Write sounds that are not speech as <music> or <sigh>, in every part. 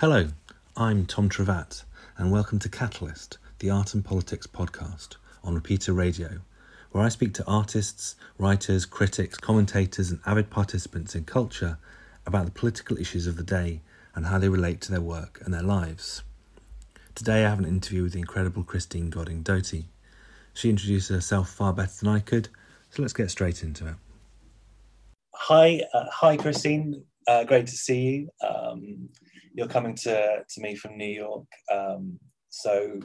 Hello, I'm Tom Trevatt, and welcome to Catalyst, the art and politics podcast on Repeater Radio, where I speak to artists, writers, critics, commentators, and avid participants in culture about the political issues of the day and how they relate to their work and their lives. Today I have an interview with the incredible Christine Goding Doty. She introduced herself far better than I could, so let's get straight into it. Hi, uh, hi, Christine. Uh, great to see you. Um, you're coming to, to me from New York. Um, so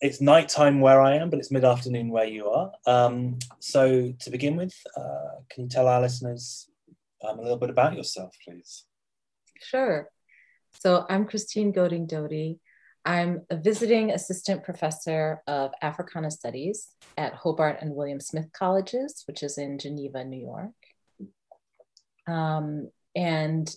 it's nighttime where I am, but it's mid afternoon where you are. Um, so to begin with, uh, can you tell our listeners um, a little bit about yourself, please? Sure. So I'm Christine Goding Doty. I'm a visiting assistant professor of Africana Studies at Hobart and William Smith Colleges, which is in Geneva, New York. Um, and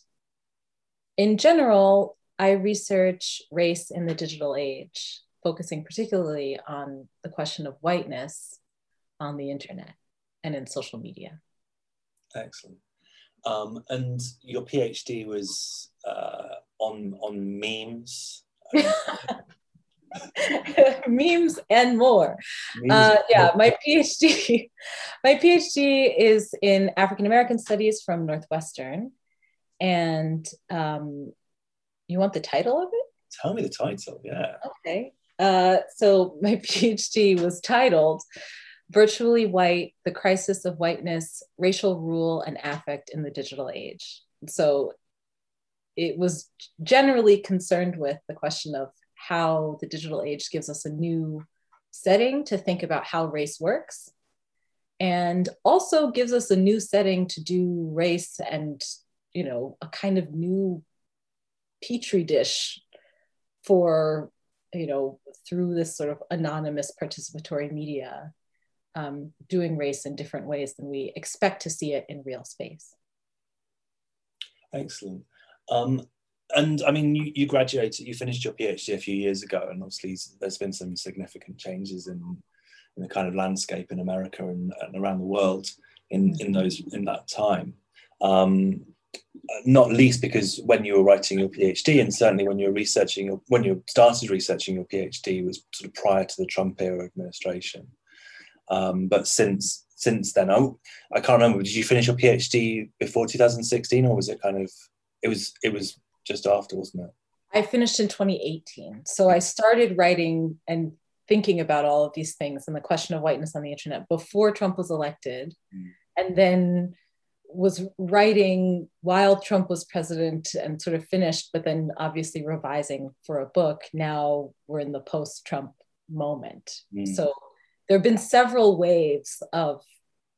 in general, I research race in the digital age, focusing particularly on the question of whiteness on the internet and in social media. Excellent. Um, and your PhD was uh, on on memes. <laughs> <laughs> memes and more. Memes uh, yeah, my PhD, <laughs> my PhD is in African American Studies from Northwestern, and um, you want the title of it? Tell me the title. Yeah. Okay. Uh, so my <laughs> PhD was titled "Virtually White: The Crisis of Whiteness, Racial Rule, and Affect in the Digital Age." So it was generally concerned with the question of how the digital age gives us a new setting to think about how race works and also gives us a new setting to do race and you know a kind of new petri dish for you know through this sort of anonymous participatory media um, doing race in different ways than we expect to see it in real space. Excellent. Um, and I mean, you, you graduated, you finished your PhD a few years ago, and obviously there's been some significant changes in, in the kind of landscape in America and, and around the world in, in those in that time. Um, not least because when you were writing your PhD, and certainly when you were researching, when you started researching your PhD, was sort of prior to the Trump era administration. Um, but since since then, oh, I can't remember. Did you finish your PhD before 2016, or was it kind of? It was. It was just after, wasn't it? I finished in 2018. So I started writing and thinking about all of these things and the question of whiteness on the internet before Trump was elected. Mm. And then was writing while Trump was president and sort of finished, but then obviously revising for a book. Now we're in the post Trump moment. Mm. So there have been several waves of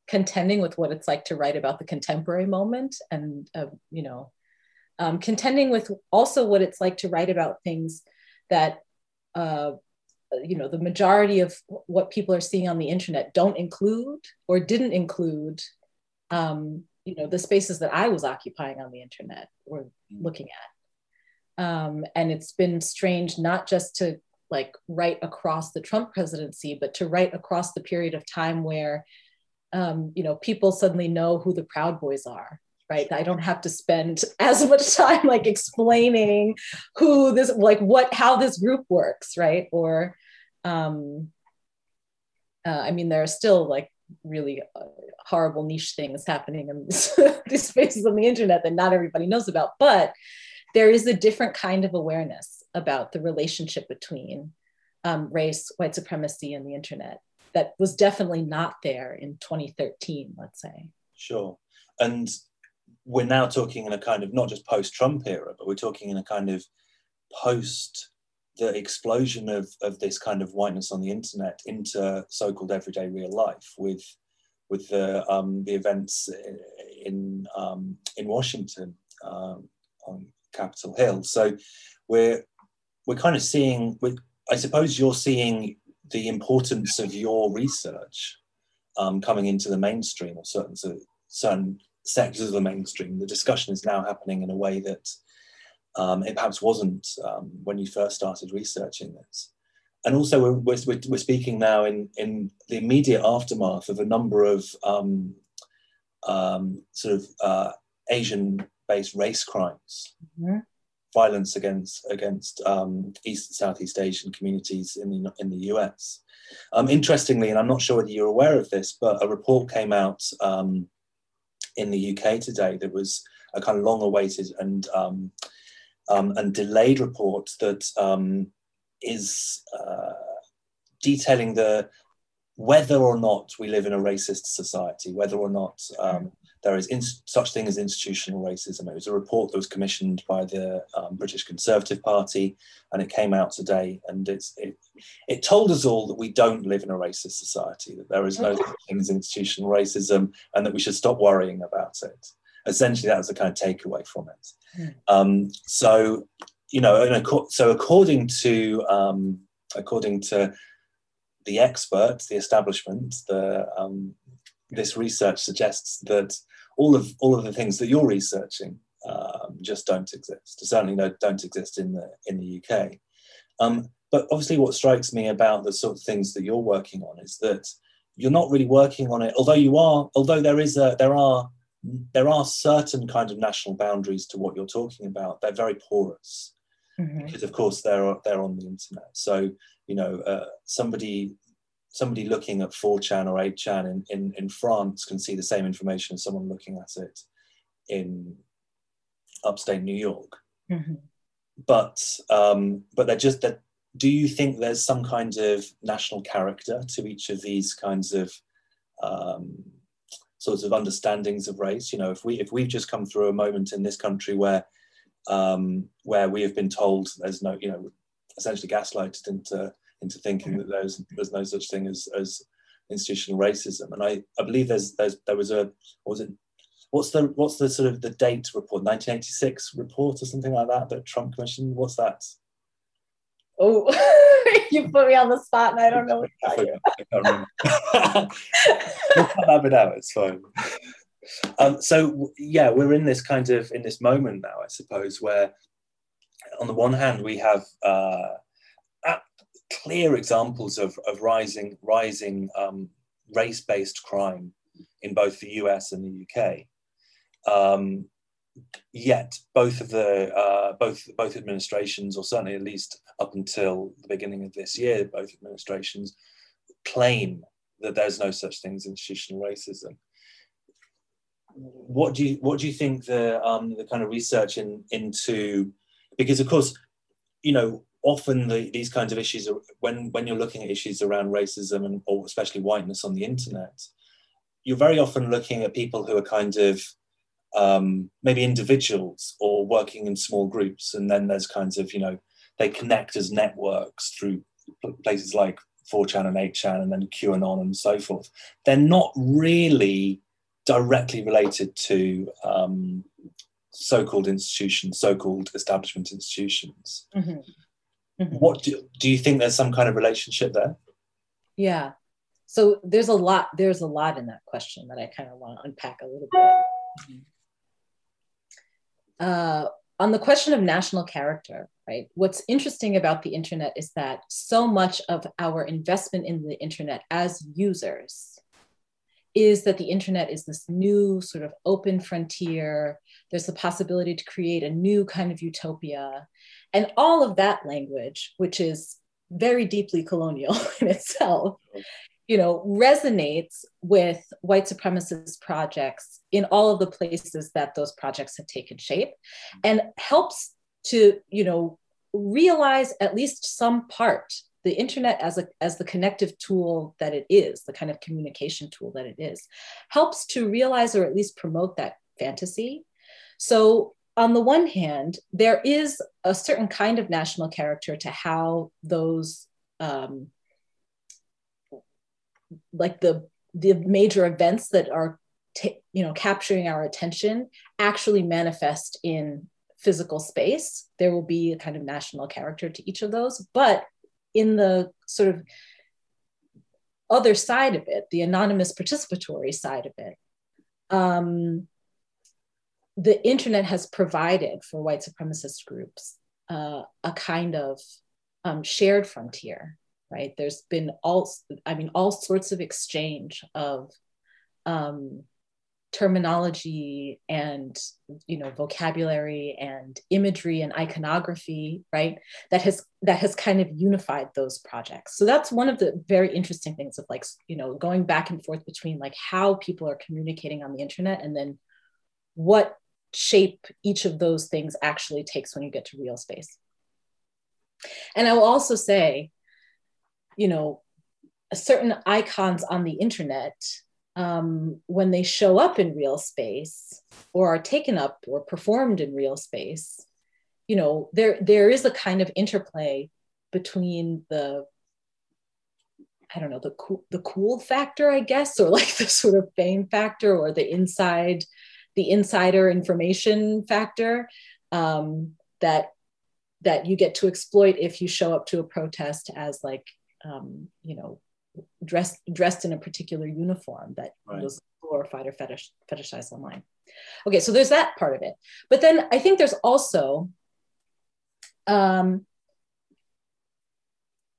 contending with what it's like to write about the contemporary moment and, uh, you know, um, contending with also what it's like to write about things that uh, you know the majority of what people are seeing on the internet don't include or didn't include um, you know the spaces that i was occupying on the internet or looking at. Um, and it's been strange not just to like write across the trump presidency but to write across the period of time where um, you know people suddenly know who the proud boys are right? I don't have to spend <laughs> as much time like explaining who this like what how this group works right? Or um uh, i mean there are still like really uh, horrible niche things happening in <laughs> these spaces on the internet that not everybody knows about but there is a different kind of awareness about the relationship between um, race white supremacy and the internet that was definitely not there in 2013 let's say. Sure. And we're now talking in a kind of not just post-Trump era, but we're talking in a kind of post the explosion of, of this kind of whiteness on the internet into so-called everyday real life with with the um, the events in um, in Washington um, on Capitol Hill. So we're we're kind of seeing. I suppose you're seeing the importance of your research um, coming into the mainstream, or certain certain sectors of the mainstream. The discussion is now happening in a way that um, it perhaps wasn't um, when you first started researching this. And also, we're, we're, we're, speaking now in, in the immediate aftermath of a number of um, um sort of uh, Asian based race crimes. Mm-hmm. violence against against um, East and Southeast Asian communities in the in the US. Um, interestingly, and I'm not sure whether you're aware of this, but a report came out um, in the UK today that was a kind of long-awaited and um, um, and delayed report that um, is uh, detailing the whether or not we live in a racist society, whether or not um, there is in, such thing as institutional racism. It was a report that was commissioned by the um, British Conservative Party, and it came out today. And it's, it, it told us all that we don't live in a racist society, that there is no such thing as institutional racism, and that we should stop worrying about it. Essentially, that was the kind of takeaway from it. Mm. Um, so, you know, so according to um, according to the experts, the establishment, the um, this research suggests that all of all of the things that you're researching um, just don't exist. Certainly, no, don't exist in the in the UK. Um, but obviously, what strikes me about the sort of things that you're working on is that you're not really working on it. Although you are, although there is a there are there are certain kind of national boundaries to what you're talking about. They're very porous mm-hmm. because, of course, they're they're on the internet. So you know, uh, somebody somebody looking at 4chan or 8chan in, in, in France can see the same information as someone looking at it in upstate New York. Mm-hmm. But um, but they're just that. Do you think there's some kind of national character to each of these kinds of um, sorts of understandings of race? You know, if we if we've just come through a moment in this country where um, where we have been told there's no, you know, essentially gaslighted into into thinking that there's there's no such thing as as institutional racism. And I, I believe there's there's there was a was it what's the what's the sort of the date report 1986 report or something like that that Trump commissioned. What's that? Oh, <laughs> you put me on the spot, and I don't know what to tell you. <laughs> we'll cut that bit out. It's fine. Um, so yeah, we're in this kind of in this moment now, I suppose, where on the one hand we have uh, clear examples of, of rising rising um, race-based crime in both the US and the UK. Um, yet both of the uh, both both administrations, or certainly at least up until the beginning of this year, both administrations claim that there's no such thing as institutional racism. What do you what do you think the um, the kind of research in, into because of course you know often the, these kinds of issues are when when you're looking at issues around racism and or especially whiteness on the internet you're very often looking at people who are kind of um, maybe individuals or working in small groups. And then there's kinds of you know they connect as networks through places like 4chan and 8chan and then qanon and so forth. They're not really directly related to um, so-called institutions so-called establishment institutions. Mm-hmm. Mm-hmm. What do, do you think there's some kind of relationship there? Yeah. So there's a lot, there's a lot in that question that I kind of want to unpack a little bit. Uh, on the question of national character, right? What's interesting about the internet is that so much of our investment in the internet as users is that the internet is this new sort of open frontier. There's the possibility to create a new kind of utopia. And all of that language, which is very deeply colonial <laughs> in itself, you know, resonates with white supremacist projects in all of the places that those projects have taken shape and helps to, you know, realize at least some part the internet as a as the connective tool that it is the kind of communication tool that it is helps to realize or at least promote that fantasy. So on the one hand, there is a certain kind of national character to how those, um, like the the major events that are, t- you know, capturing our attention, actually manifest in physical space. There will be a kind of national character to each of those, but in the sort of other side of it, the anonymous participatory side of it, um, the internet has provided for white supremacist groups uh, a kind of um, shared frontier, right? There's been all, I mean, all sorts of exchange of um, terminology and you know vocabulary and imagery and iconography right that has that has kind of unified those projects so that's one of the very interesting things of like you know going back and forth between like how people are communicating on the internet and then what shape each of those things actually takes when you get to real space. And i will also say you know certain icons on the internet um, when they show up in real space or are taken up or performed in real space, you know, there there is a kind of interplay between the I don't know the cool the cool factor, I guess, or like <laughs> the sort of fame factor or the inside the insider information factor um, that that you get to exploit if you show up to a protest as like um, you know dressed dressed in a particular uniform that right. was glorified or fetish, fetishized online. Okay, so there's that part of it. But then I think there's also um,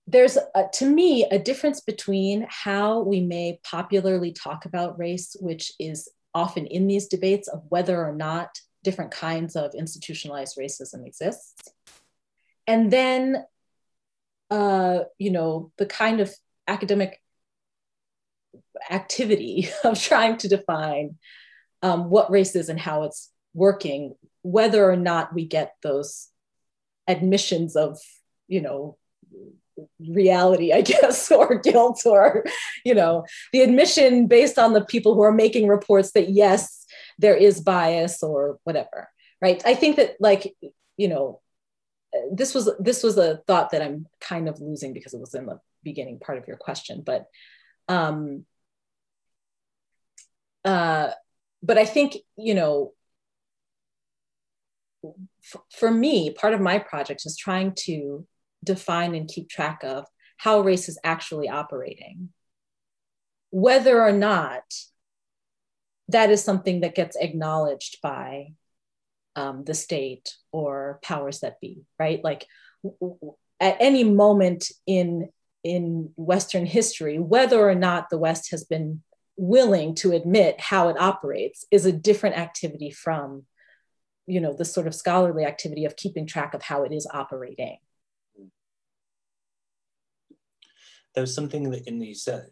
there's a, to me a difference between how we may popularly talk about race, which is often in these debates of whether or not different kinds of institutionalized racism exists, and then uh, you know the kind of academic activity <laughs> of trying to define um, what race is and how it's working, whether or not we get those admissions of, you know, reality, I <laughs> guess, or guilt, or, you know, the admission based on the people who are making reports that, yes, there is bias or whatever, right? I think that, like, you know, this was this was a thought that I'm kind of losing because it was in the beginning part of your question, but um, uh, but I think you know, f- for me, part of my project is trying to define and keep track of how race is actually operating, whether or not that is something that gets acknowledged by um, the state or powers that be, right? Like at any moment in in Western history, whether or not the West has been willing to admit how it operates is a different activity from, you know, the sort of scholarly activity of keeping track of how it is operating. There was something that in said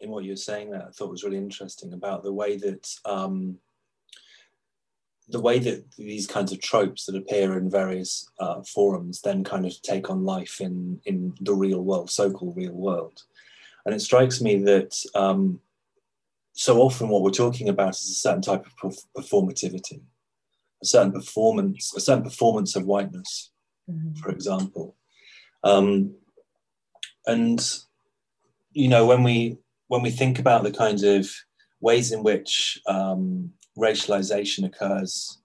in what you were saying that I thought was really interesting about the way that um, the way that these kinds of tropes that appear in various uh, forums then kind of take on life in in the real world, so-called real world, and it strikes me that um, so often what we're talking about is a certain type of performativity, a certain performance, a certain performance of whiteness, mm-hmm. for example, um, and you know when we when we think about the kinds of ways in which um, racialization occurs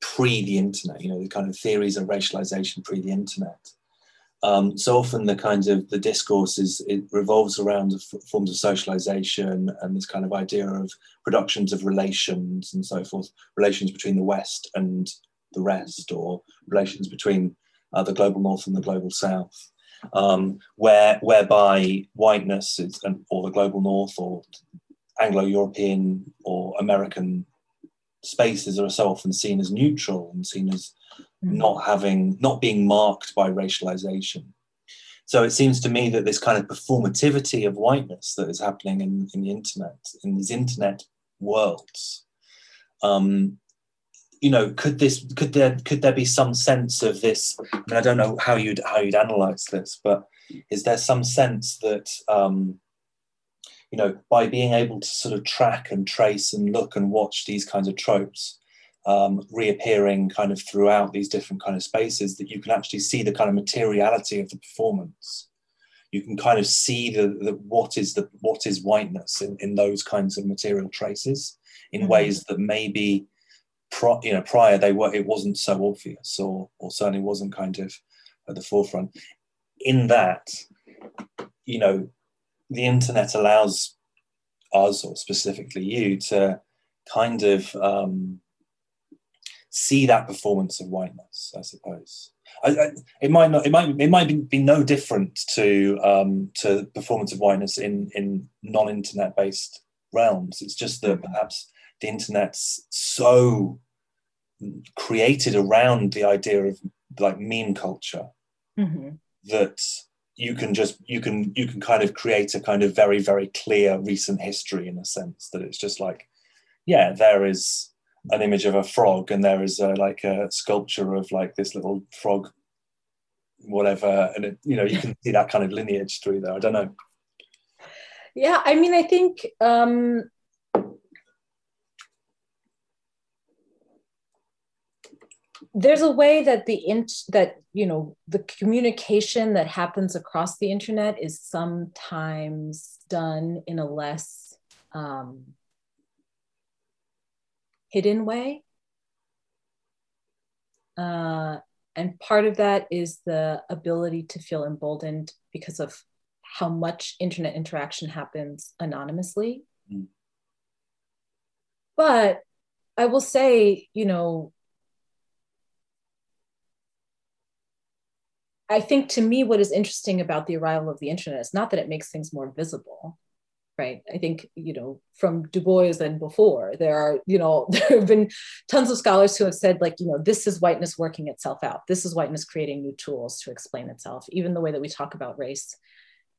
pre the internet, you know, the kind of theories of racialization pre the internet. Um, so often the kinds of the discourse is it revolves around forms of socialization and this kind of idea of productions of relations and so forth, relations between the West and the rest, or relations between uh, the global North and the global South, um, where whereby whiteness is, or the global North or Anglo-European or American spaces are so often seen as neutral and seen as mm-hmm. not having not being marked by racialization. So it seems to me that this kind of performativity of whiteness that is happening in, in the internet, in these internet worlds, um, you know, could this could there could there be some sense of this? I, mean, I don't know how you'd how you'd analyze this, but is there some sense that um, you know, by being able to sort of track and trace and look and watch these kinds of tropes um, reappearing kind of throughout these different kind of spaces, that you can actually see the kind of materiality of the performance. You can kind of see the, the what is the what is whiteness in, in those kinds of material traces in mm-hmm. ways that maybe pro, you know prior they were it wasn't so obvious or or certainly wasn't kind of at the forefront. In that, you know, the internet allows us, or specifically you, to kind of um, see that performance of whiteness. I suppose I, I, it might not. It might. It might be, be no different to um, to performance of whiteness in in non-internet based realms. It's just that perhaps the internet's so created around the idea of like meme culture mm-hmm. that you can just you can you can kind of create a kind of very very clear recent history in a sense that it's just like yeah there is an image of a frog and there is a, like a sculpture of like this little frog whatever and it, you know you can see that kind of lineage through there i don't know yeah i mean i think um there's a way that the int that you know the communication that happens across the internet is sometimes done in a less um, hidden way uh, and part of that is the ability to feel emboldened because of how much internet interaction happens anonymously Mm. but i will say you know I think to me, what is interesting about the arrival of the internet is not that it makes things more visible, right? I think, you know, from Du Bois and before, there are, you know, <laughs> there have been tons of scholars who have said, like, you know, this is whiteness working itself out. This is whiteness creating new tools to explain itself. Even the way that we talk about race,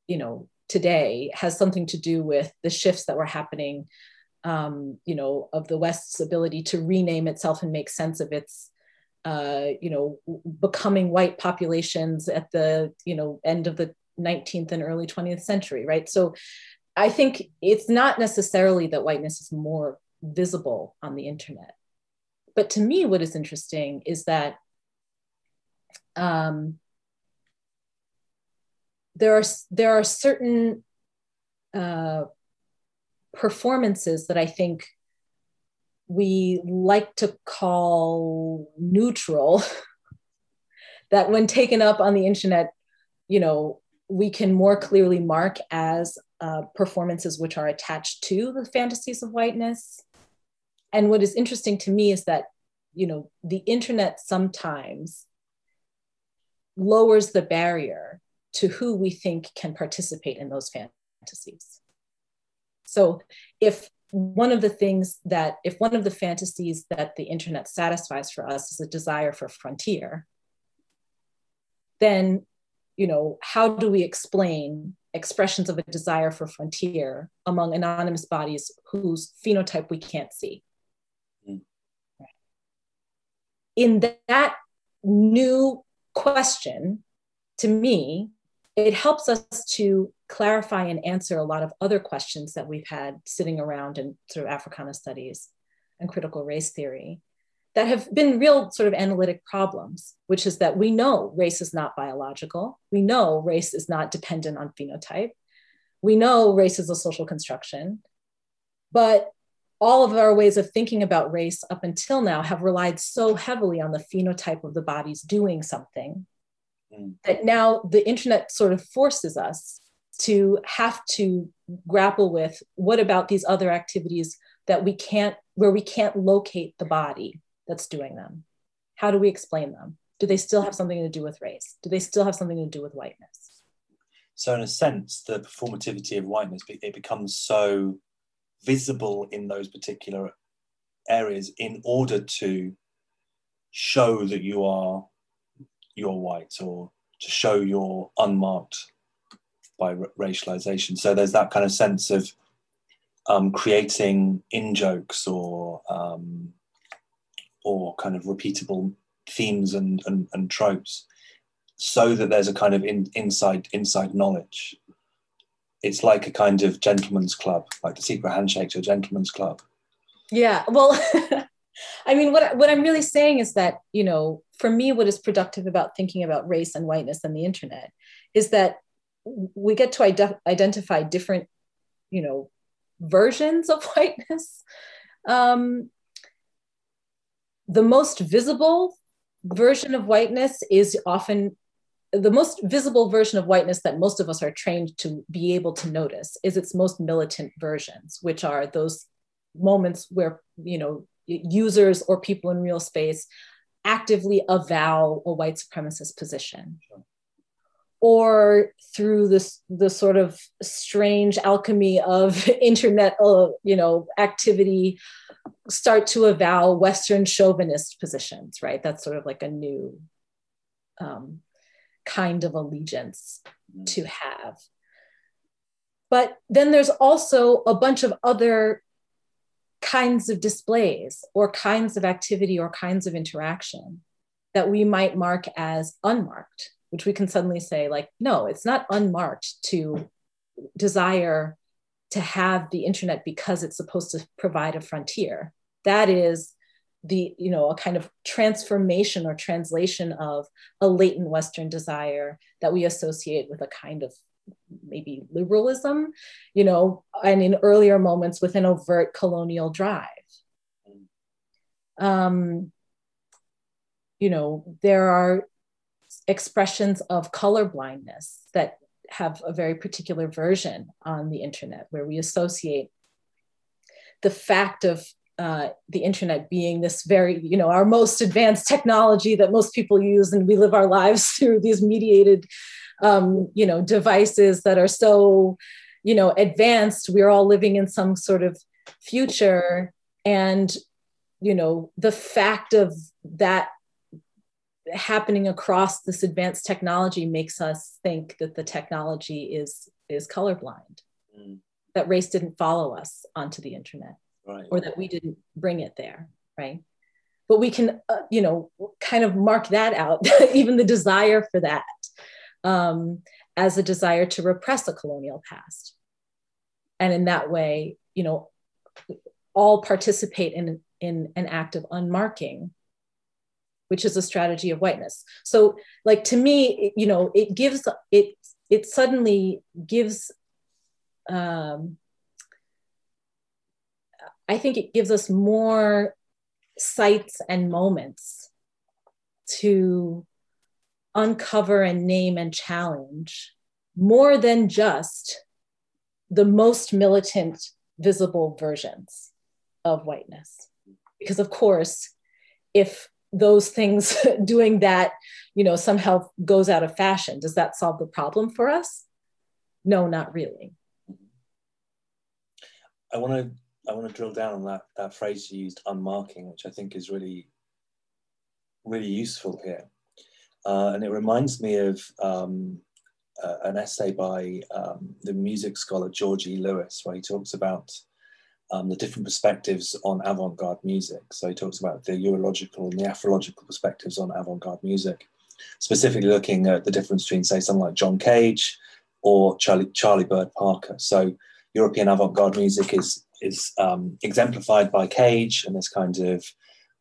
you know, today has something to do with the shifts that were happening, um, you know, of the West's ability to rename itself and make sense of its uh, you know, becoming white populations at the, you know, end of the 19th and early 20th century, right? So I think it's not necessarily that whiteness is more visible on the internet. But to me, what is interesting is that um, there are there are certain uh, performances that I think we like to call neutral <laughs> that when taken up on the internet you know we can more clearly mark as uh, performances which are attached to the fantasies of whiteness. And what is interesting to me is that you know the internet sometimes lowers the barrier to who we think can participate in those fantasies. So if one of the things that if one of the fantasies that the internet satisfies for us is a desire for frontier then you know how do we explain expressions of a desire for frontier among anonymous bodies whose phenotype we can't see Mm. in that new question to me it helps us to clarify and answer a lot of other questions that we've had sitting around in sort of Africana studies and critical race theory that have been real sort of analytic problems, which is that we know race is not biological. We know race is not dependent on phenotype. We know race is a social construction. But all of our ways of thinking about race up until now have relied so heavily on the phenotype of the bodies doing something Mm. that now the internet sort of forces us to have to grapple with what about these other activities that we can't where we can't locate the body that's doing them? How do we explain them? Do they still have something to do with race? Do they still have something to do with whiteness? So, in a sense, the performativity of whiteness it becomes so visible in those particular areas in order to show that you are you're white or to show you're unmarked by ra- racialization. So there's that kind of sense of um, creating in jokes or um, or kind of repeatable themes and, and, and tropes so that there's a kind of in, inside inside knowledge. It's like a kind of gentleman's club, like the secret handshake to a gentleman's club. yeah well <laughs> i mean what, what i'm really saying is that you know for me what is productive about thinking about race and whiteness and the internet is that we get to ide- identify different you know versions of <laughs> whiteness. Um, the most visible version of whiteness is often the most visible version of whiteness that most of us are trained to be able to notice is its most militant versions which are those moments where you know users or people in real space actively avow a white supremacist position or through this the sort of strange alchemy of <laughs> internet uh, you know activity start to avow western chauvinist positions right? That's sort of like a new um, kind of allegiance mm-hmm. to have. But then there's also a bunch of other kinds of displays or kinds of activity or kinds of interaction that we might mark as unmarked which we can suddenly say like no it's not unmarked to desire to have the internet because it's supposed to provide a frontier. That is the you know a kind of transformation or translation of a latent western desire that we associate with a kind of maybe liberalism you know and in earlier moments with an overt colonial drive. Um, you know there are expressions of color blindness that have a very particular version on the internet where we associate the fact of uh, the internet being this very, you know, our most advanced technology that most people use, and we live our lives <laughs> through these mediated, um, you know, devices that are so, you know, advanced. We're all living in some sort of future, and you know, the fact of that happening across this advanced technology makes us think that the technology is is colorblind mm. that race didn't follow us onto the internet right. or that we didn't bring it there right but we can uh, you know kind of mark that out <laughs> even the desire for that um, as a desire to repress a colonial past and in that way you know all participate in in an act of unmarking which is a strategy of whiteness. So like to me you know it gives it it suddenly gives um, i think it gives us more sites and moments to uncover and name and challenge more than just the most militant visible versions of whiteness. Because of course if those things <laughs> doing that you know somehow goes out of fashion. Does that solve the problem for us? No not really. I want to i want to drill down on that that phrase you used unmarking which i think is really really useful here. Uh, and it reminds me of um, uh, an essay by um, the music scholar george e lewis where he talks about um, the different perspectives on avant-garde music. So he talks about the Eurological and the Afrological perspectives on avant-garde music, specifically looking at the difference between, say, someone like John Cage or Charlie, Charlie Bird Parker. So European avant-garde music is is um, exemplified by Cage and this kind of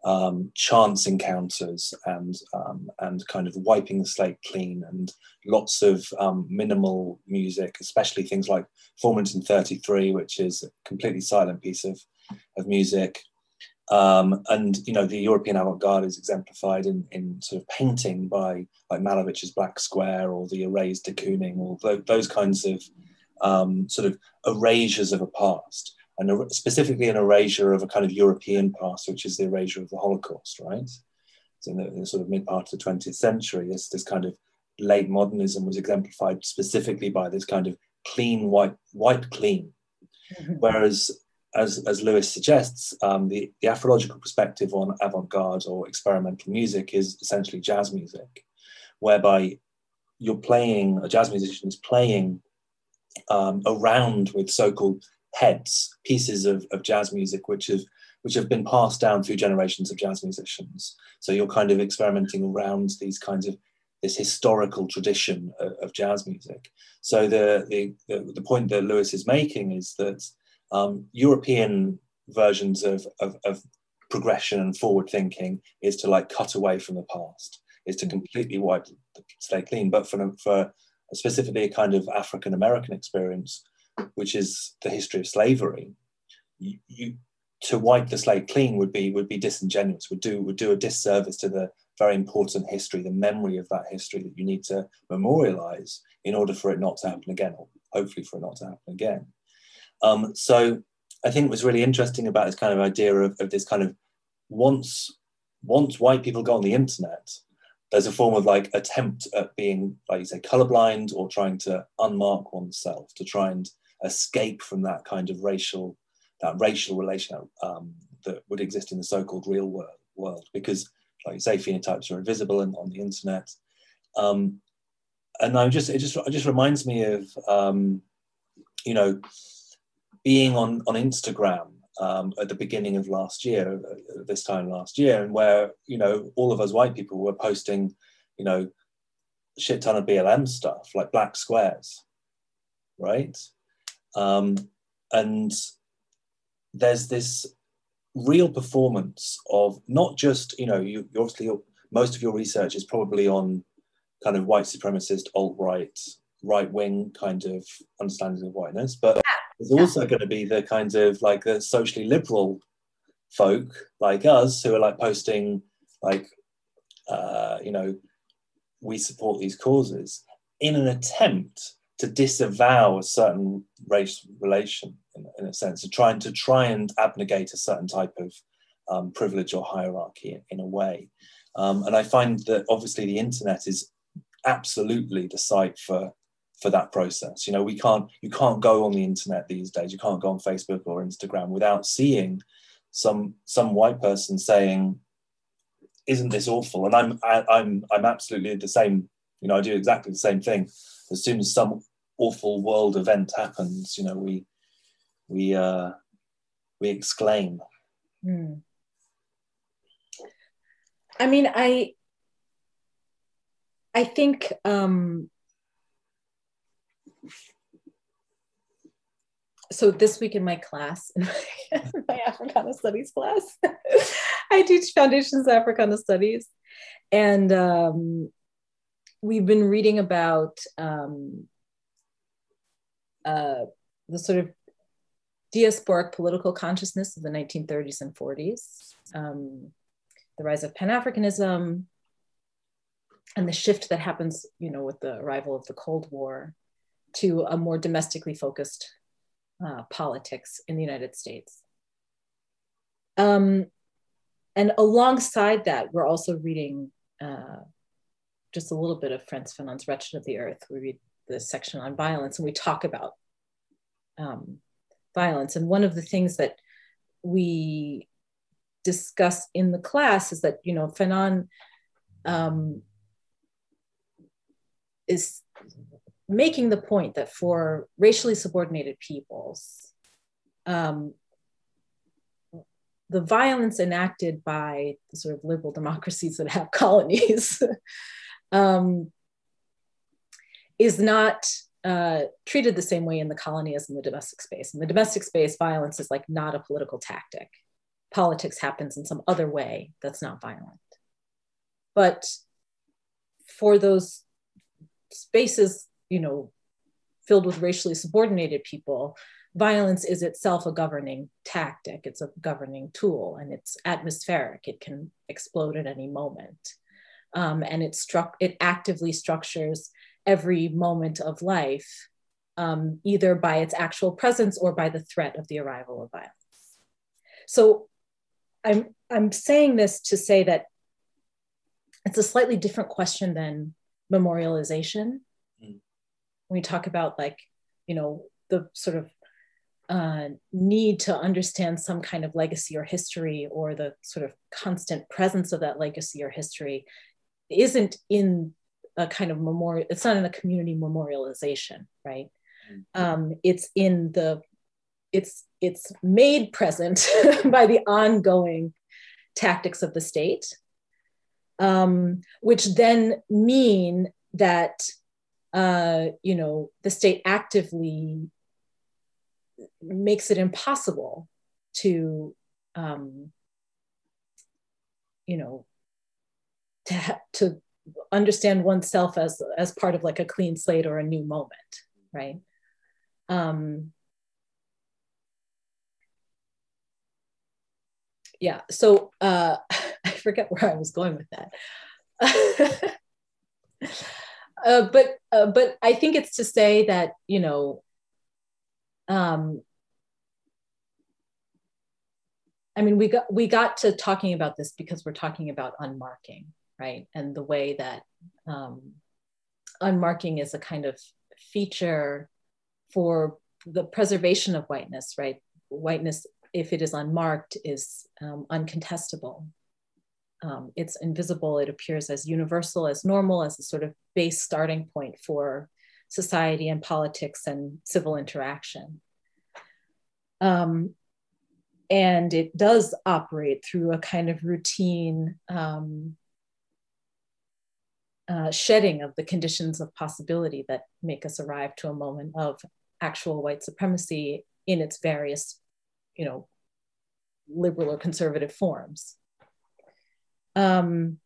um, chance encounters and um, and kind of wiping the slate clean and lots of um, minimal music, especially things like Four Minutes 33, which is a completely silent piece of, of music. Um, and you know the European avant-garde is exemplified in, in sort of painting by like Malevich's Black Square or the Erased de Kooning or th- those kinds of um, sort of erasures of a past and specifically an erasure of a kind of European past, which is the erasure of the Holocaust, right? So in the, in the sort of mid part of the 20th century, this, this kind of late modernism was exemplified specifically by this kind of clean, white, white clean. Mm-hmm. Whereas, as, as Lewis suggests, um, the, the Afrological perspective on avant-garde or experimental music is essentially jazz music, whereby you're playing, a jazz musician is playing um, around with so-called heads, pieces of, of jazz music which have which have been passed down through generations of jazz musicians. So you're kind of experimenting around these kinds of this historical tradition of, of jazz music. So the, the, the the point that Lewis is making is that um, European versions of, of, of progression and forward thinking is to like cut away from the past, is to completely wipe the slate clean. But for, for specifically a kind of African American experience, which is the history of slavery, you, you, to wipe the slate clean would be would be disingenuous. Would do would do a disservice to the very important history, the memory of that history that you need to memorialize in order for it not to happen again, or hopefully for it not to happen again. Um, so I think what's really interesting about this kind of idea of, of this kind of once once white people go on the internet, there's a form of like attempt at being, like you say, colorblind or trying to unmark oneself to try and escape from that kind of racial, that racial relation um, that would exist in the so-called real world, world. Because, like you say, phenotypes are invisible and on the internet. Um, and I just, it just, it just reminds me of, um, you know, being on on Instagram um, at the beginning of last year, uh, this time last year, and where you know all of us white people were posting, you know, shit ton of BLM stuff like black squares, right? Um, and there's this real performance of not just you know you, you obviously most of your research is probably on kind of white supremacist alt right right wing kind of understandings of whiteness but there's also going to be the kinds of like the socially liberal folk like us who are like posting like uh, you know we support these causes in an attempt to disavow a certain race relation in, in a sense of trying to try and abnegate a certain type of um, privilege or hierarchy in, in a way um, and i find that obviously the internet is absolutely the site for for that process. You know, we can't you can't go on the internet these days. You can't go on Facebook or Instagram without seeing some some white person saying, "Isn't this awful?" And I'm I, am i I'm absolutely the same. You know, I do exactly the same thing. As soon as some awful world event happens, you know, we we uh, we exclaim. Mm. I mean, I I think um, so this week in my class, <laughs> in my, my Africana Studies class, <laughs> I teach Foundations Africana Studies, and um, we've been reading about um, uh, the sort of diasporic political consciousness of the 1930s and 40s, um, the rise of Pan Africanism, and the shift that happens, you know, with the arrival of the Cold War to a more domestically focused uh, politics in the United States. Um, and alongside that, we're also reading uh, just a little bit of Frantz Fanon's Wretched of the Earth. We read the section on violence and we talk about um, violence. And one of the things that we discuss in the class is that, you know, Fanon um, is making the point that for racially subordinated peoples, um, the violence enacted by the sort of liberal democracies that have <laughs> colonies um, is not uh, treated the same way in the colony as in the domestic space. In the domestic space, violence is like not a political tactic. Politics happens in some other way that's not violent. But for those spaces you know, filled with racially subordinated people, violence is itself a governing tactic. It's a governing tool and it's atmospheric. It can explode at any moment. Um, and it struck it actively structures every moment of life, um, either by its actual presence or by the threat of the arrival of violence. So I'm I'm saying this to say that it's a slightly different question than memorialization when we talk about like you know the sort of uh, need to understand some kind of legacy or history or the sort of constant presence of that legacy or history isn't in a kind of memorial it's not in a community memorialization right mm-hmm. um, it's in the it's it's made present <laughs> by the ongoing tactics of the state um, which then mean that uh, you know, the state actively makes it impossible to, um, you know, to, ha- to understand oneself as, as part of like a clean slate or a new moment, right? Um, yeah, so uh, <laughs> I forget where I was going with that. <laughs> Uh, but uh, but I think it's to say that you know, um, I mean, we got we got to talking about this because we're talking about unmarking, right? And the way that um, unmarking is a kind of feature for the preservation of whiteness, right? Whiteness, if it is unmarked, is um, uncontestable. Um, it's invisible, it appears as universal, as normal, as a sort of base starting point for society and politics and civil interaction. Um, and it does operate through a kind of routine um, uh, shedding of the conditions of possibility that make us arrive to a moment of actual white supremacy in its various, you know, liberal or conservative forms. Um,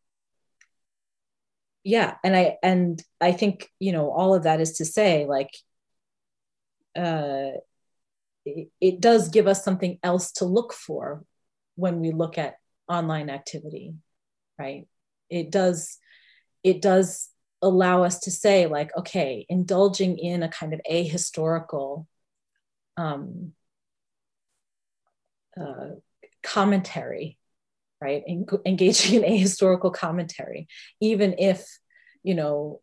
yeah, and I and I think you know all of that is to say like uh, it, it does give us something else to look for when we look at online activity, right? It does it does allow us to say like okay indulging in a kind of ahistorical um, uh, commentary right? En- engaging in ahistorical commentary even if you know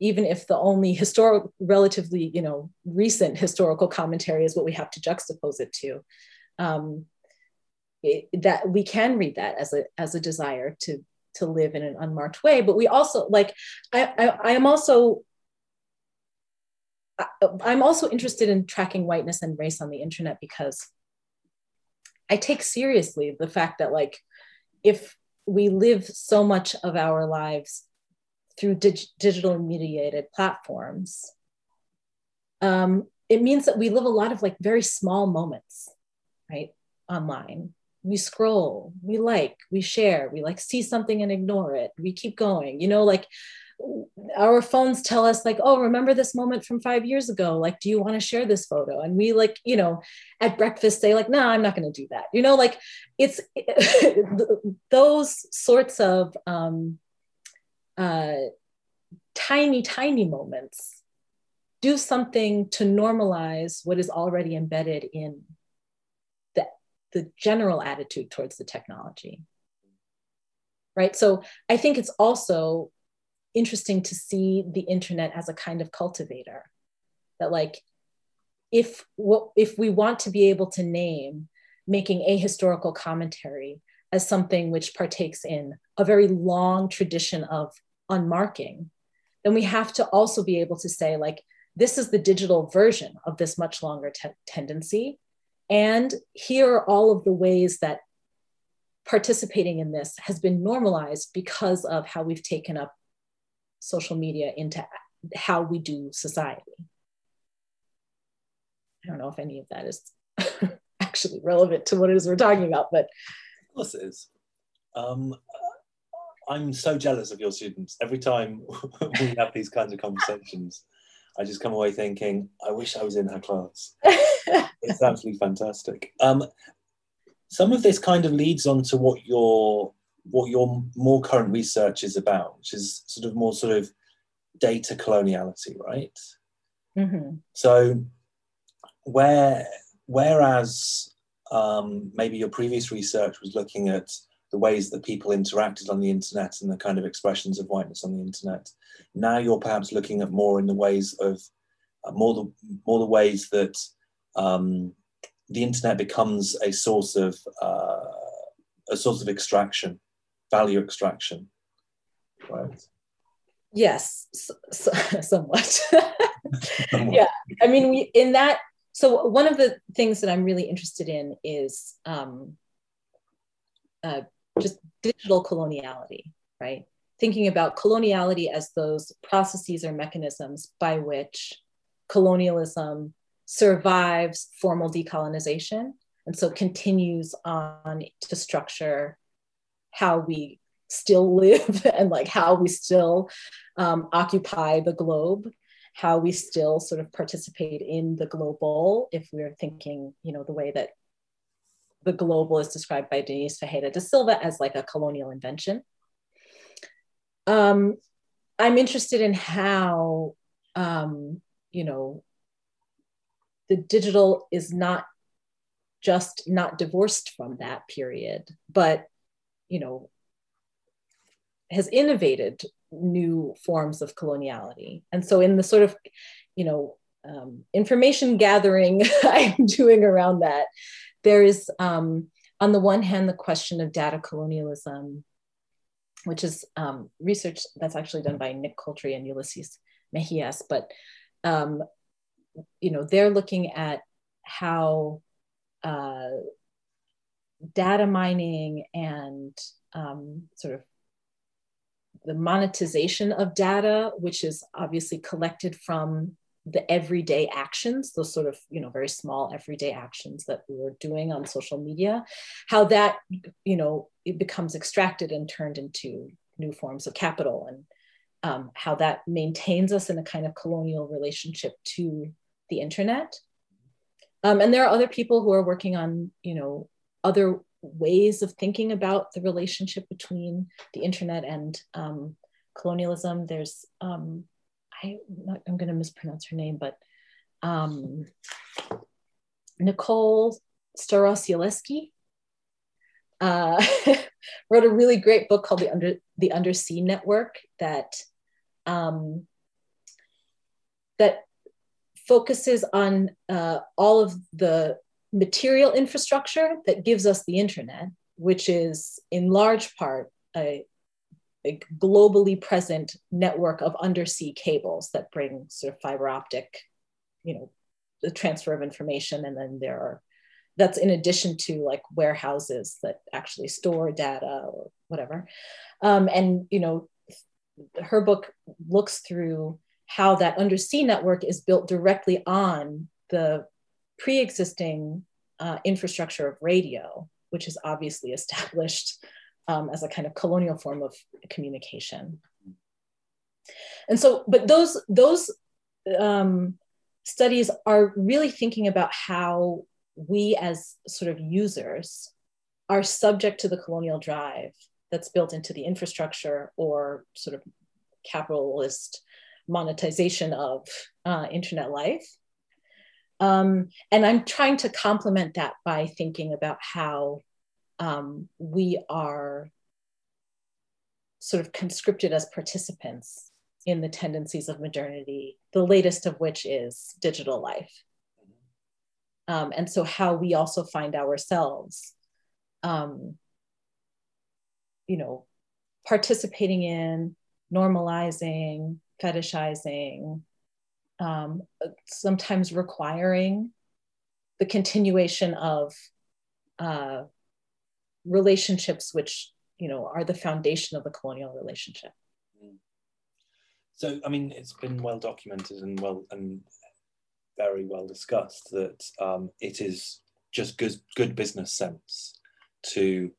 even if the only historic relatively you know recent historical commentary is what we have to juxtapose it to um, it, that we can read that as a as a desire to to live in an unmarked way but we also like i i, I am also I, i'm also interested in tracking whiteness and race on the internet because i take seriously the fact that like if we live so much of our lives through dig- digital mediated platforms um, it means that we live a lot of like very small moments right online we scroll, we like, we share, we like see something and ignore it. We keep going, you know, like our phones tell us like, oh, remember this moment from five years ago? Like, do you want to share this photo? And we like, you know, at breakfast say like, no, nah, I'm not going to do that. You know, like it's <laughs> those sorts of um, uh, tiny, tiny moments do something to normalize what is already embedded in the general attitude towards the technology. Right. So I think it's also interesting to see the internet as a kind of cultivator that like if what if we want to be able to name making ahistorical commentary as something which partakes in a very long tradition of unmarking then we have to also be able to say like this is the digital version of this much longer tendency and here are all of the ways that participating in this has been normalized because of how we've taken up social media into how we do society. I don't know if any of that is <laughs> actually relevant to what it is we're talking about, but. Of course it is. Um, I'm so jealous of your students. Every time <laughs> we have these kinds of conversations, I just come away thinking, I wish I was in her class. <laughs> it's absolutely fantastic. Um, some of this kind of leads on to what your what your more current research is about, which is sort of more sort of data coloniality, right? Mm-hmm. So, where whereas um, maybe your previous research was looking at the ways that people interacted on the internet and the kind of expressions of whiteness on the internet. Now you're perhaps looking at more in the ways of uh, more the more the ways that um, the internet becomes a source of uh, a source of extraction, value extraction, right? Yes, so, <laughs> so, <laughs> somewhat. yeah, I mean, we in that. So one of the things that I'm really interested in is um, uh, just digital coloniality, right? Thinking about coloniality as those processes or mechanisms by which colonialism survives formal decolonization and so continues on to structure how we still live <laughs> and like how we still um, occupy the globe how we still sort of participate in the global if we're thinking you know the way that the global is described by Denise Ferreira da Silva as like a colonial invention. Um, I'm interested in how, um, you know, the digital is not just not divorced from that period, but, you know, has innovated new forms of coloniality. And so, in the sort of, you know, um, information gathering <laughs> I'm doing around that, there is, um, on the one hand, the question of data colonialism, which is um, research that's actually done by Nick Couldry and Ulises Mejias, but um, you know they're looking at how uh, data mining and um, sort of the monetization of data, which is obviously collected from the everyday actions, those sort of, you know, very small everyday actions that we were doing on social media, how that, you know, it becomes extracted and turned into new forms of capital and um, how that maintains us in a kind of colonial relationship to the internet. Um, and there are other people who are working on, you know, other ways of thinking about the relationship between the internet and um, colonialism. There's, um, I, am going to mispronounce her name, but um, Nicole Starosielski uh, <laughs> wrote a really great book called the Under the Undersea Network that um, that focuses on uh, all of the material infrastructure that gives us the internet, which is in large part a, a globally present network of undersea cables that bring sort of fiber optic, you know, the transfer of information. And then there are, that's in addition to like warehouses that actually store data or whatever. Um, and, you know, her book looks through how that undersea network is built directly on the pre-existing uh, infrastructure of radio, which is obviously established um, as a kind of colonial form of communication. And so, but those those um, studies are really thinking about how we as sort of users are subject to the colonial drive that's built into the infrastructure or sort of capitalist monetization of uh, internet life um, and I'm trying to complement that by thinking about how um, we are sort of conscripted as participants in the tendencies of modernity, the latest of which is digital life. Um, and so, how we also find ourselves, um, you know, participating in, normalizing, fetishizing, um, sometimes requiring the continuation of uh, relationships which you know are the foundation of the colonial relationship so i mean it's been well documented and well and very well discussed that um, it is just good, good business sense to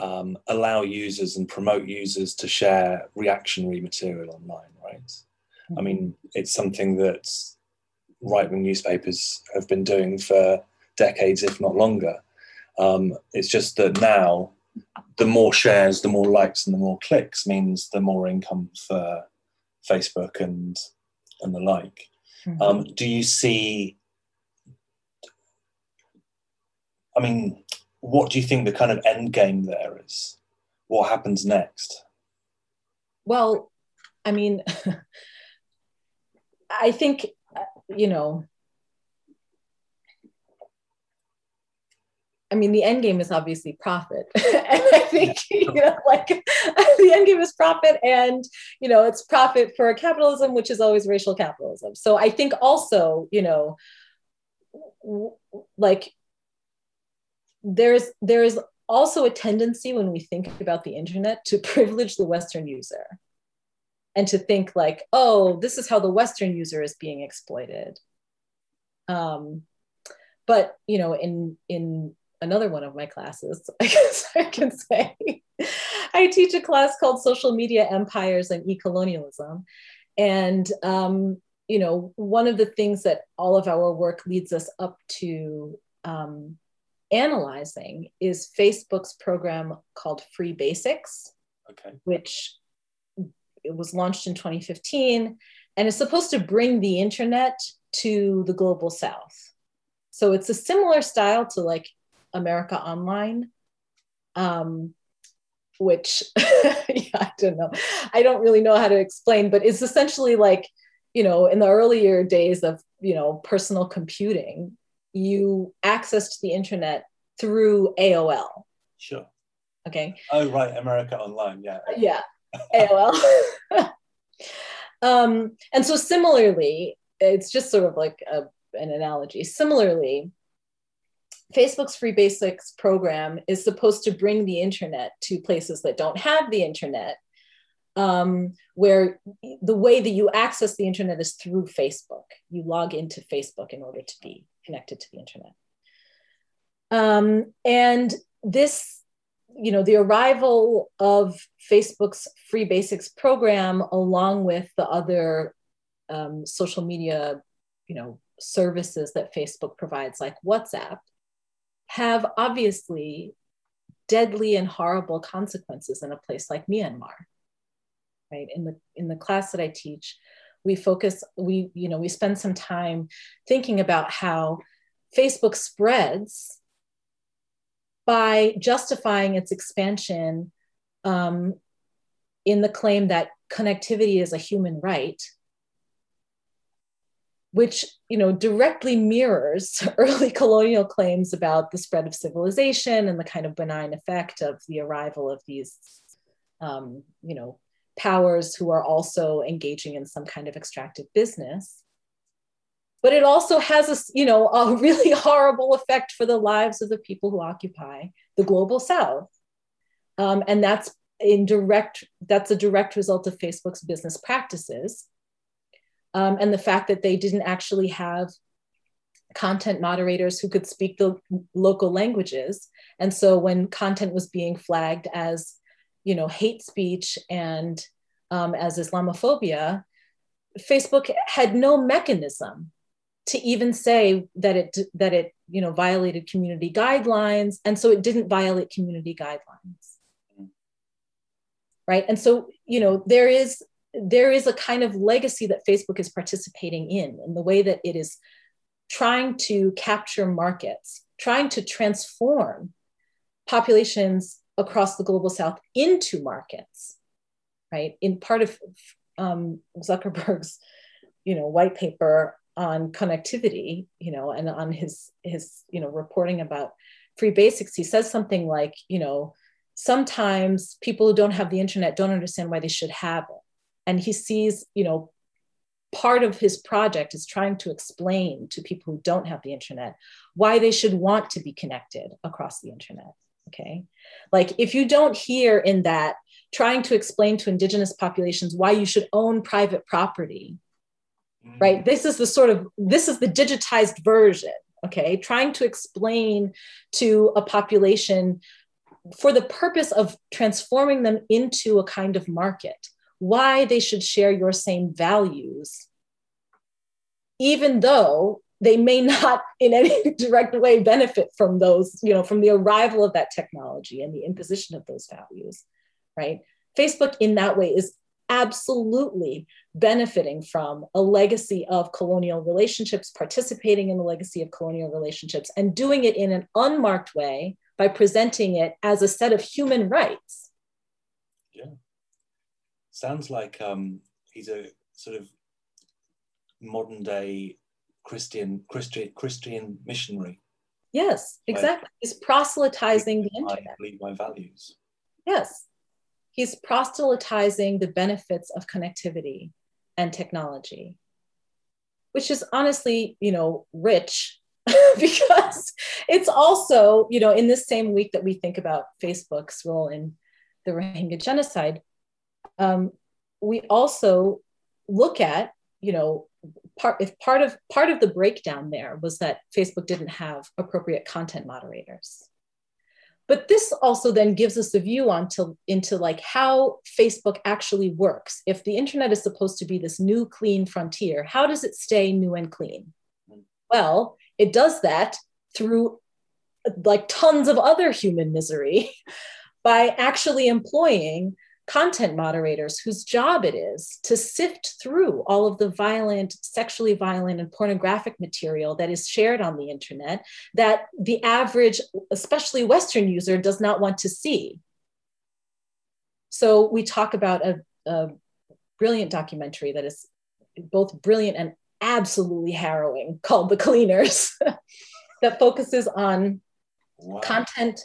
um, allow users and promote users to share reactionary material online right I mean, it's something that right wing newspapers have been doing for decades, if not longer. Um, it's just that now the more shares, the more likes, and the more clicks means the more income for Facebook and and the like. Mm-hmm. Um, do you see? I mean, what do you think the kind of end game there is? What happens next? Well, I mean, <laughs> I think, you know, I mean, the end game is obviously profit. <laughs> and I think, you know, like <laughs> the end game is profit and, you know, it's profit for capitalism, which is always racial capitalism. So I think also, you know, like there's, there's also a tendency when we think about the internet to <laughs> privilege the Western user and to think like, oh, this is how the Western user is being exploited. Um, but you know, in in another one of my classes, <laughs> I guess I can say, I teach a class called Social Media Empires and E-Colonialism, and um, you know, one of the things that all of our work leads us up to um, analyzing is Facebook's program called Free Basics, okay. which it was launched in 2015 and is supposed to bring the internet to the global south. So it's a similar style to like America Online. Um, which <laughs> yeah, I don't know. I don't really know how to explain, but it's essentially like, you know, in the earlier days of, you know, personal computing, you accessed the internet through AOL. Sure. Okay. Oh, right. America Online. Yeah. Yeah. AOL. <laughs> um, and so similarly, it's just sort of like a, an analogy. Similarly, Facebook's Free Basics program is supposed to bring the internet to places that don't have the internet, um, where the way that you access the internet is through Facebook. You log into Facebook in order to be connected to the internet. Um, and this, you know, the arrival of Facebook's Free Basics program, along with the other um, social media, you know, services that Facebook provides, like WhatsApp, have obviously deadly and horrible consequences in a place like Myanmar. Right in the in the class that I teach, we focus we you know we spend some time thinking about how Facebook spreads by justifying its expansion um, in the claim that connectivity is a human right which you know directly mirrors <laughs> early colonial claims about the spread of civilization and the kind of benign effect of the arrival of these um, you know powers who are also engaging in some kind of extractive business. But it also has a you know a <laughs> really horrible effect for the lives of the people who occupy the global south. Um, and that's in direct that's a direct result of facebook's business practices um, and the fact that they didn't actually have content moderators who could speak the local languages. And so when content was being flagged as you know hate speech and um, as islamophobia facebook had no mechanism to even say that it that it you know violated community guidelines. And so it didn't violate community guidelines. Right? And so you know there is there is a kind of legacy that Facebook is participating in, in the way that it is trying to capture markets, trying to transform populations across the global south into markets, right? In part of um, Zuckerberg's, you know, white paper on connectivity, you know, and on his his you know reporting about free basics, he says something like, you know, sometimes people who don't have the internet don't understand why they should have it and he sees you know part of his project is trying to explain to people who don't have the internet why they should want to be connected across the internet okay? Like if you don't hear in that trying to explain to indigenous populations why you should own private property mm-hmm. right? This is the sort of this is the digitized version okay? Trying to explain to a population for the purpose of transforming them into a kind of market why they should share your same values, even though they may not <laughs> in any direct way benefit from those, you know, from the arrival of that technology and the imposition of those values, right? Facebook in that way is absolutely benefiting from a legacy of colonial relationships, participating in the legacy of colonial relationships, and doing it in an unmarked way by presenting it as a set of human rights. Yeah sounds like um, he's a sort of modern day Christian Christian Christian missionary. Yes, exactly. He's proselytizing the internet. I believe my values. Yes, he's proselytizing the benefits of connectivity and technology, which is honestly, you know, rich <laughs> because it's also, you know, in this same week that we think about Facebook's role in the Rohingya genocide, um, we also look at, you know, part if part of part of the breakdown there was that Facebook didn't have appropriate content moderators. But this also then gives us a view onto into like how Facebook actually works. If the internet is supposed to be this new clean frontier, how does it stay new and clean? Well, it does that through like tons of other human misery <laughs> by actually employing content moderators whose job it is to sift through all of the violent, sexually violent, and pornographic material that is shared on the internet that the average, especially Western user, does not want to see. so we talk about a, a brilliant documentary that is both brilliant and absolutely harrowing called The Cleaners <laughs> that focuses on wow. content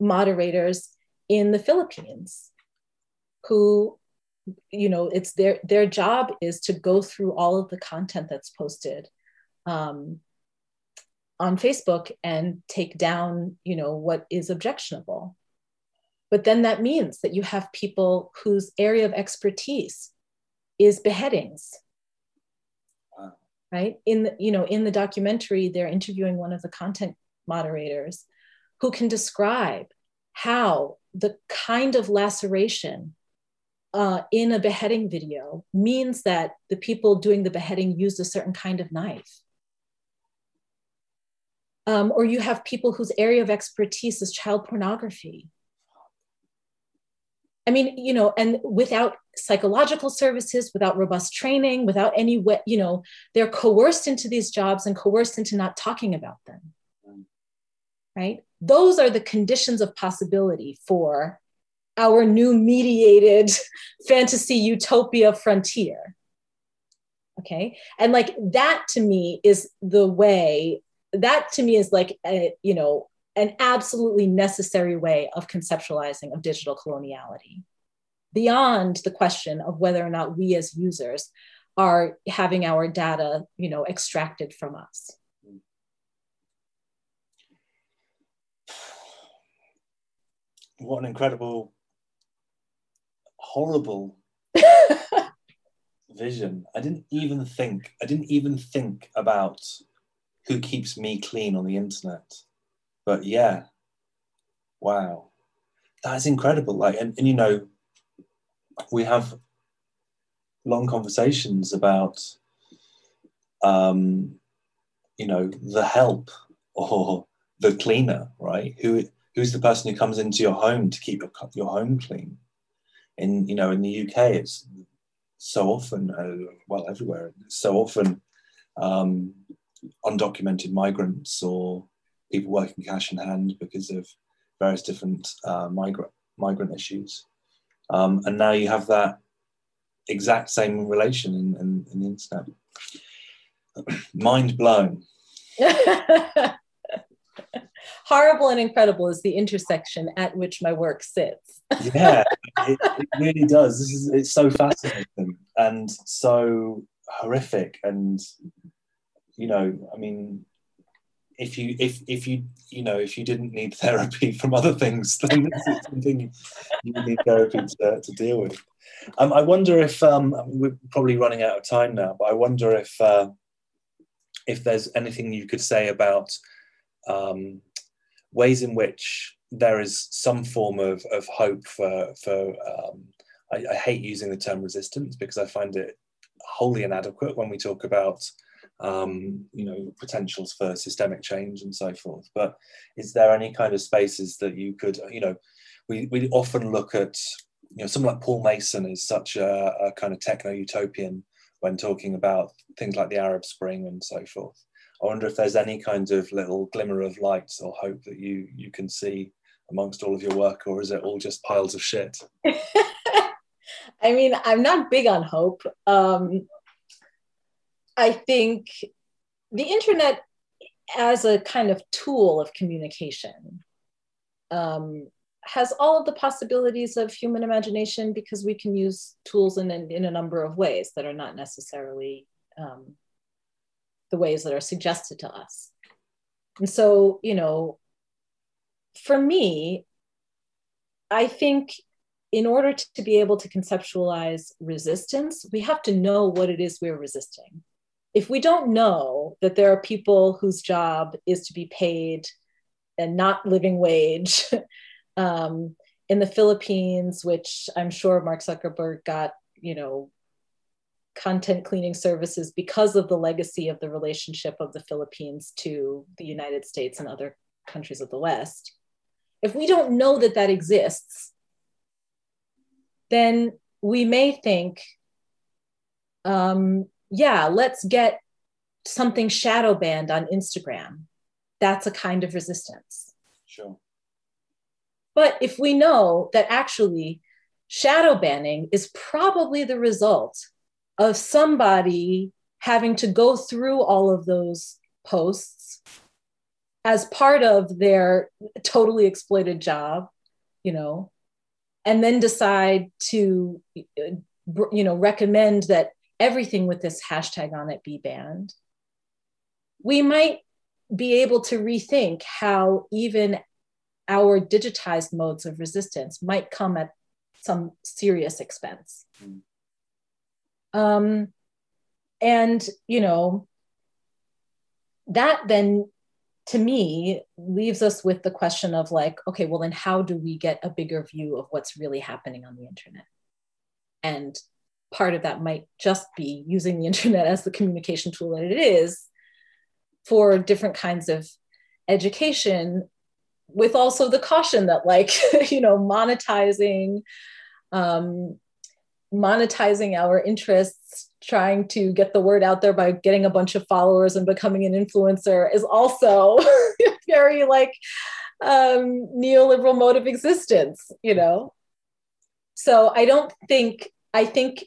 moderators in the Philippines who you know it's their their job is to go through all of the content that's posted um, on Facebook and take down you know what is objectionable. But then that means that you have people whose area of expertise is beheadings. Right? In the you know in the documentary they're interviewing one of the content moderators who can describe how the kind of laceration uh, in a beheading video means that the people doing the beheading used a certain kind of knife. Um, or you have people whose area of expertise is child pornography. I mean, you know, and without psychological services, without robust training, without any, way, you know, they're coerced into these jobs and coerced into not talking about them. Right? Those are the conditions of possibility for our new mediated <laughs> fantasy utopia frontier. Okay. And like that to me is the way, that to me is like, a, you know, an absolutely necessary way of conceptualizing of digital coloniality beyond the question of whether or not we as users are having our data you know extracted from us what an incredible horrible <laughs> vision. I didn't even think i didn't even think about who keeps me clean on the internet. But yeah wow. That's incredible. Like and, and you know we have long conversations about um you know the help or the cleaner right? Who who's the person who comes into your home to keep your, your home clean in you know in the uk it's so often uh, well everywhere so often um, undocumented migrants or people working cash in hand because of various different uh, migrant migrant issues. Um, and now you have that exact same relation in, in, in the internet. <clears throat> Mind blown. <laughs> Horrible and incredible is the intersection at which my work sits. <laughs> yeah, it, it, <laughs> really does. This is it's so fascinating and so horrific and you know, I mean, if you if if you you know if you didn't need therapy <laughs> from other things, then this is something you need therapy to, to deal with. Um, I wonder if um, we're probably running out of time now, but I wonder if uh, if there's anything you could say about um, ways in which there is some form of, of hope for for um, I, I hate using the term resistance because I find it wholly inadequate when we talk about um, you know, potentials for systemic change and so forth. But is there any kind of spaces that you could, you know, we, we often look at, you know, someone like Paul Mason is such a, a kind of techno utopian when talking about things like the Arab Spring and so forth. I wonder if there's any kind of little glimmer of light or hope that you you can see amongst all of your work, or is it all just piles of shit? <laughs> I mean, I'm not big on hope. Um, I think the internet as a kind of tool of communication um, has all of the possibilities of human imagination because we can use tools in, in, in a number of ways that are not necessarily um, the ways that are suggested to us. And so, you know, for me, I think in order to be able to conceptualize resistance, we have to know what it is we're resisting if we don't know that there are people whose job is to be paid and not living wage <laughs> um, in the Philippines, which I'm sure Mark Zuckerberg got, you know, content cleaning services because of the legacy of the relationship of the Philippines to the United States and other countries of the West. If we don't know that that exists, then we may think um, yeah, let's get something shadow banned on Instagram. That's a kind of resistance. Sure. But if we know that actually shadow banning is probably the result of somebody having to go through all of those posts as part of their totally exploited job, you know, and then decide to, you know, recommend that everything with this hashtag on it be banned. We might be able to rethink how even our digitized modes of resistance might come at some serious expense. Mm. Um, and, you know, that then to me leaves us with the question of like, okay, well, then how do we get a bigger view of what's really happening on the internet? And part of that might just be using the <laughs> internet as the communication tool that it is for different kinds of education with also the caution that like <laughs> you know monetizing um, monetizing our interests trying to get the word out there by getting a bunch of followers and becoming an influencer is also <laughs> very like um, neoliberal mode of existence you know? So i don't think i think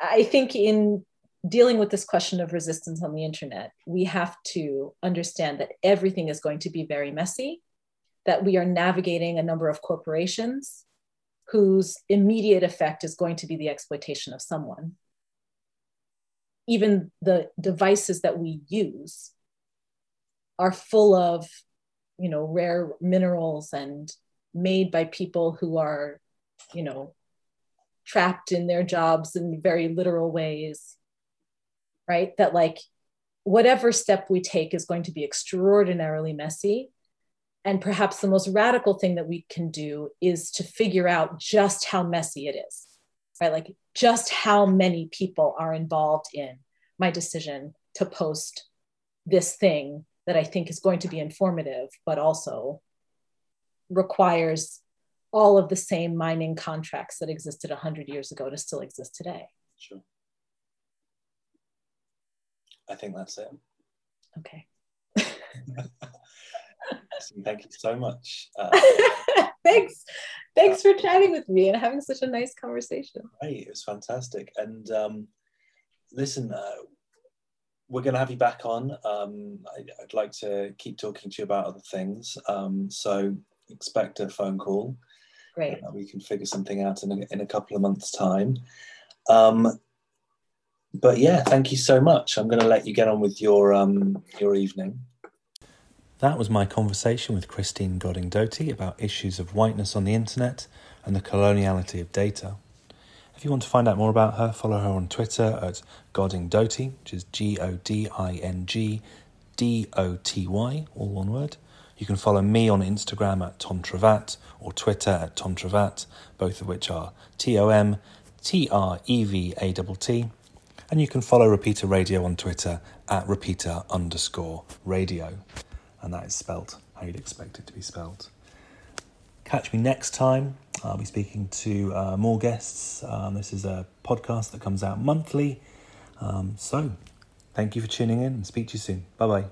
i think in dealing with this question of resistance on the internet, we have to understand that everything is going to be very messy, that we are navigating a number of corporations whose immediate effect is going to be the exploitation of someone. Even the devices that we use are full of, you know, rare minerals and made by people who are, you know, trapped in their jobs in very literal ways right? That like whatever step we take is going to be extraordinarily messy. And perhaps the most radical thing that we can do is to figure out just how messy it is, right? Like just how many people are involved in my decision to post this thing that I think is going to be informative, but also requires all of the same mining contracts that existed 100 years ago to still exist today. Sure. I think that's it. Okay. <laughs> Thank you so much. Uh, <laughs> Thanks. Thanks for chatting with me and having such a nice conversation. Right, it was fantastic. And um, listen, uh, we're going to have you back on. Um, I, would like to keep talking to you about other things. Um, so expect a phone call. Great. Uh, we can figure something out in a, in a couple of months' time. Um, but yeah, thank you so much. I'm going to let you get on with your um, your evening. That was my conversation with Christine Goding Doty about issues of whiteness on the internet and the coloniality of data. If you want to find out more about her, follow her on Twitter at Goding Doty, which is G O D I N G D O T Y, all one word. You can follow me on Instagram at Tom Trevatt or Twitter at Tom Trevatt, both of which are T O M T R E V A T T. And you can follow Repeater Radio on Twitter at repeater underscore radio. And that is spelt how you'd expect it to be spelt. Catch me next time. I'll be speaking to uh, more guests. Um, this is a podcast that comes out monthly. Um, so thank you for tuning in and speak to you soon. Bye bye.